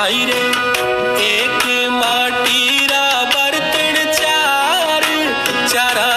आई रे एक माटीरा बर्तन चार चारा